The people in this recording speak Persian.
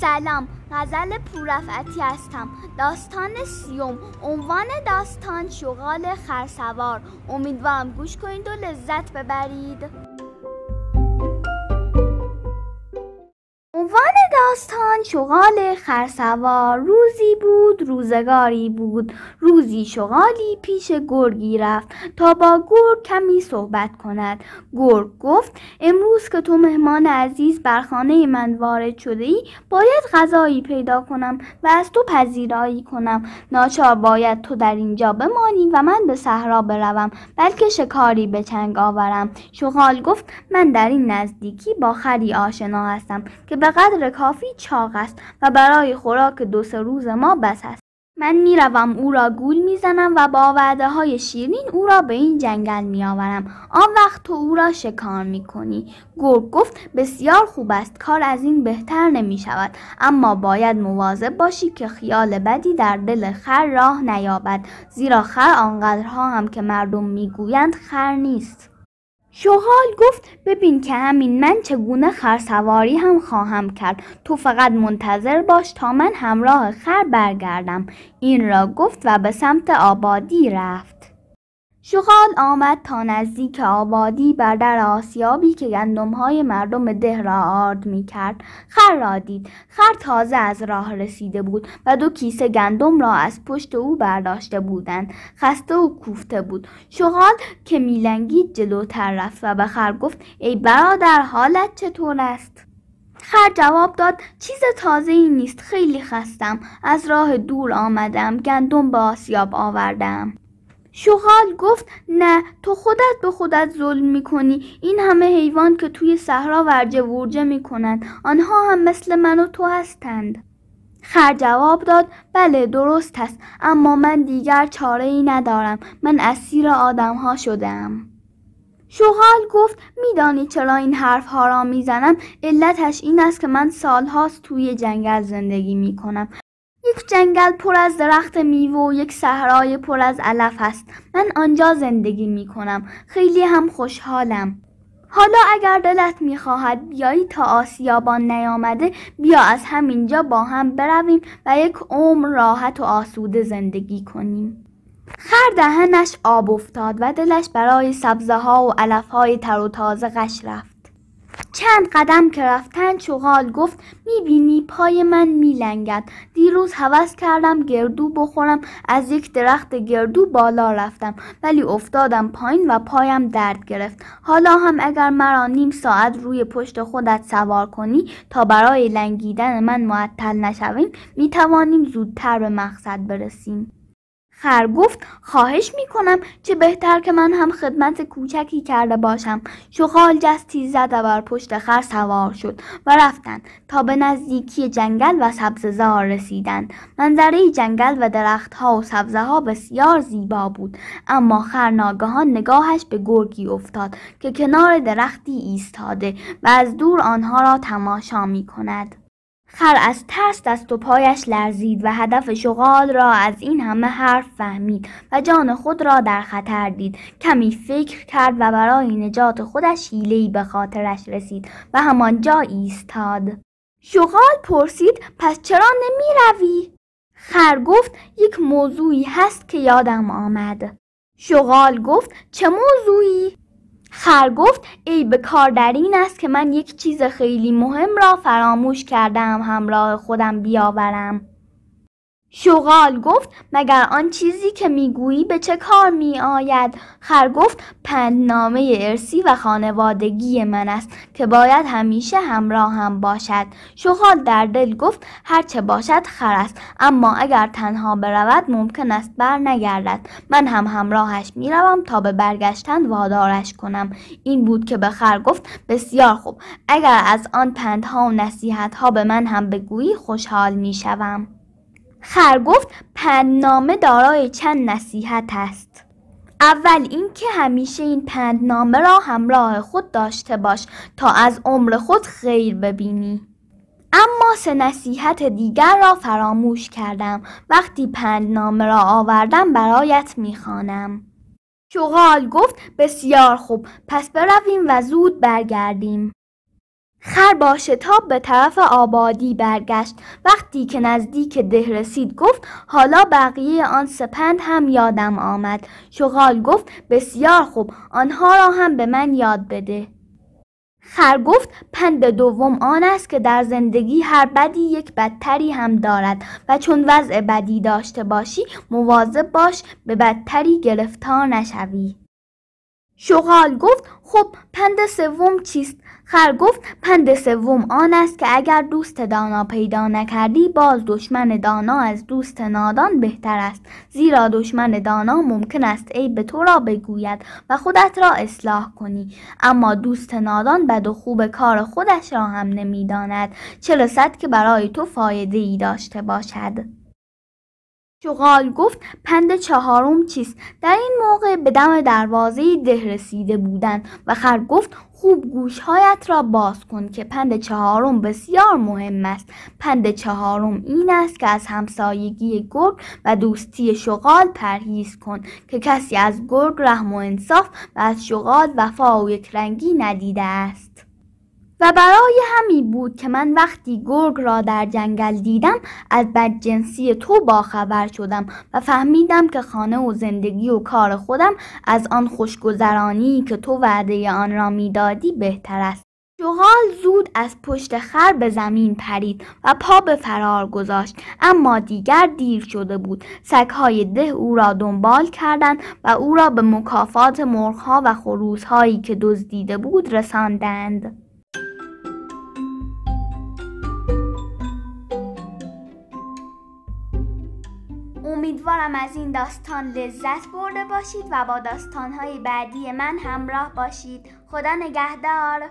سلام. غزل پورفعتی هستم. داستان سیوم. عنوان داستان شغال خرسوار. امیدوارم گوش کنید و لذت ببرید. داستان شغال خرسوار روزی بود روزگاری بود. روزی شغالی پیش گرگی رفت تا با گرگ کمی صحبت کند. گرگ گفت امروز که تو مهمان عزیز بر خانه من وارد شده ای باید غذایی پیدا کنم و از تو پذیرایی کنم. ناچار باید تو در اینجا بمانی و من به صحرا بروم بلکه شکاری به چنگ آورم. شغال گفت من در این نزدیکی با خری آشنا هستم که به قدر کافی چاق است و برای خوراک دو سه روز ما بس است. من می‌روم او را گول می‌زنم و با وعده های شیرین او را به این جنگل میآورم. آن وقت تو او را شکار می‌کنی. گرگ گفت بسیار خوب است کار از این بهتر نمی شود اما باید مواظب باشی که خیال بدی در دل خر راه نیابد. زیرا خر آنقدرها هم که مردم می‌گویند خر نیست. شغال گفت ببین که همین من چگونه خرسواری هم خواهم کرد. تو فقط منتظر باش تا من همراه خر برگردم. این را گفت و به سمت آبادی رفت. شغال آمد تا نزدیک آبادی بر در آسیابی که گندمهای مردم ده را آرد می کرد. خر را دید. خر تازه از راه رسیده بود و دو کیسه گندم را از پشت او برداشته بودند. خسته و کوفته بود. شغال که میلنگید جلوتر رفت و به خر گفت ای برادر حالت چطور است؟ خر جواب داد چیز تازه ای نیست خیلی خستم از راه دور آمدم گندم به آسیاب آوردم شغال گفت نه تو خودت به خودت ظلم می‌کنی. این همه حیوان که توی صحرا ورجه ورجه می‌کنند آنها هم مثل من و تو هستند. خر جواب داد بله درست است اما من دیگر چاره ای ندارم. من اسیر آدم ها شدم شغال گفت میدانی چرا این حرف ها را می‌زنم؟ علتش این است که من سالهاست توی جنگل زندگی می‌کنم. یک جنگل پر از درخت میوه و یک صحرای پر از علف است. من آنجا زندگی می کنم خیلی هم خوشحالم. حالا اگر دلت می‌خواهد بیایی تا آسیابان نیامده بیا از همینجا با هم برویم و یک عمر راحت و آسوده زندگی کنیم. خر دهنش آب افتاد و دلش برای سبزه ها و علف های تر و تازه غش رفت. چند قدم که رفتن چغال گفت می‌بینی پای من میلنگد. دیروز حوض کردم گردو بخورم. از یک درخت گردو بالا رفتم. ولی افتادم پایین و پایم درد گرفت. حالا هم اگر مرا نیم ساعت روی پشت خودت سوار کنی تا برای لنگیدن من معطل نشویم می‌توانیم زودتر به مقصد برسیم. خر گفت خواهش می‌کنم چه بهتر که من هم خدمت کوچکی کرده باشم شغال جستی زد بر پشت خر سوار شد و رفتند تا به نزدیکی جنگل و سبززار رسیدند منظره جنگل و درختها و سبزه ها بسیار زیبا بود اما خر ناگهان نگاهش به گرگی افتاد که کنار درختی ایستاده و از دور آنها را تماشا می کند. خر از ترس دست و پایش لرزید و هدف شغال را از این همه حرف فهمید و جان خود را در خطر دید کمی فکر کرد و برای نجات خودش حیلهای به خاطرش رسید و همانجا ایستاد شغال پرسید پس چرا نمی روی؟ خر گفت یک موضوعی هست که یادم آمد شغال گفت چه موضوعی؟ خر گفت ای به کار در این است که من یک چیز خیلی مهم را فراموش کردم همراه خودم بیاورم. شغال گفت مگر آن چیزی که می‌گویی به چه کار می آید؟ خر گفت پندنامه ارسی و خانوادگی من است که باید همیشه همراه هم باشد. شغال در دل گفت هرچه باشد خر است اما اگر تنها برود ممکن است بر نگردد. من هم همراهش می‌روم تا به برگشتن وادارش کنم. این بود که به خر گفت بسیار خوب اگر از آن پندها و نصیحت ها به من هم بگویی خوشحال می شوم. خر گفت پندنامه دارای چند نصیحت است. اول اینکه همیشه این پندنامه را همراه خود داشته باش تا از عمر خود خیر ببینی. اما سه نصیحت دیگر را فراموش کردم. وقتی پندنامه را آوردم برایت می‌خوانم. شغال گفت بسیار خوب پس برویم و زود برگردیم. خر با شتاب به طرف آبادی برگشت. وقتی که نزدیک ده رسید گفت حالا بقیه آن سپند هم یادم آمد. شغال گفت بسیار خوب آنها را هم به من یاد بده. خر گفت پند دوم آن است که در زندگی هر بدی یک بدتری هم دارد و چون وضع بدی داشته باشی مواظب باش به بدتری گرفتار نشوی. شغال گفت خب پند سوم چیست؟ خر گفت پند سوم آن است که اگر دوست دانا پیدا نکردی باز دشمن دانا از دوست نادان بهتر است. زیرا دشمن دانا ممکن است عیب تو را بگوید و خودت را اصلاح کنی. اما دوست نادان بد و خوب کار خودش را هم نمی‌داند. چه رسد که برای تو فایده ای داشته باشد. شغال گفت پند چهارم چیست؟ در این موقع به دم دروازه ده رسیده بودند و خر گفت خوب گوشهایت را باز کن که پند چهارم بسیار مهم است. پند چهارم این است که از همسایگی گرگ و دوستی شغال پرهیز کن که کسی از گرگ رحم و انصاف و از شغال وفا و یکرنگی ندیده است. و برای همین بود که من وقتی گرگ را در جنگل دیدم از بدجنسی تو باخبر شدم و فهمیدم که خانه و زندگی و کار خودم از آن خوشگذرانی که تو وعده آن را می‌دادی بهتر است. شغال زود از پشت خر به زمین پرید و پا به فرار گذاشت اما دیگر دیر شده بود. سگهای ده او را دنبال کردند و او را به مکافات مرغها و خروسهایی که دزدیده بود رساندند. امیدوارم از این داستان لذت برده باشید و با داستانهای بعدی من همراه باشید. خدا نگهدار.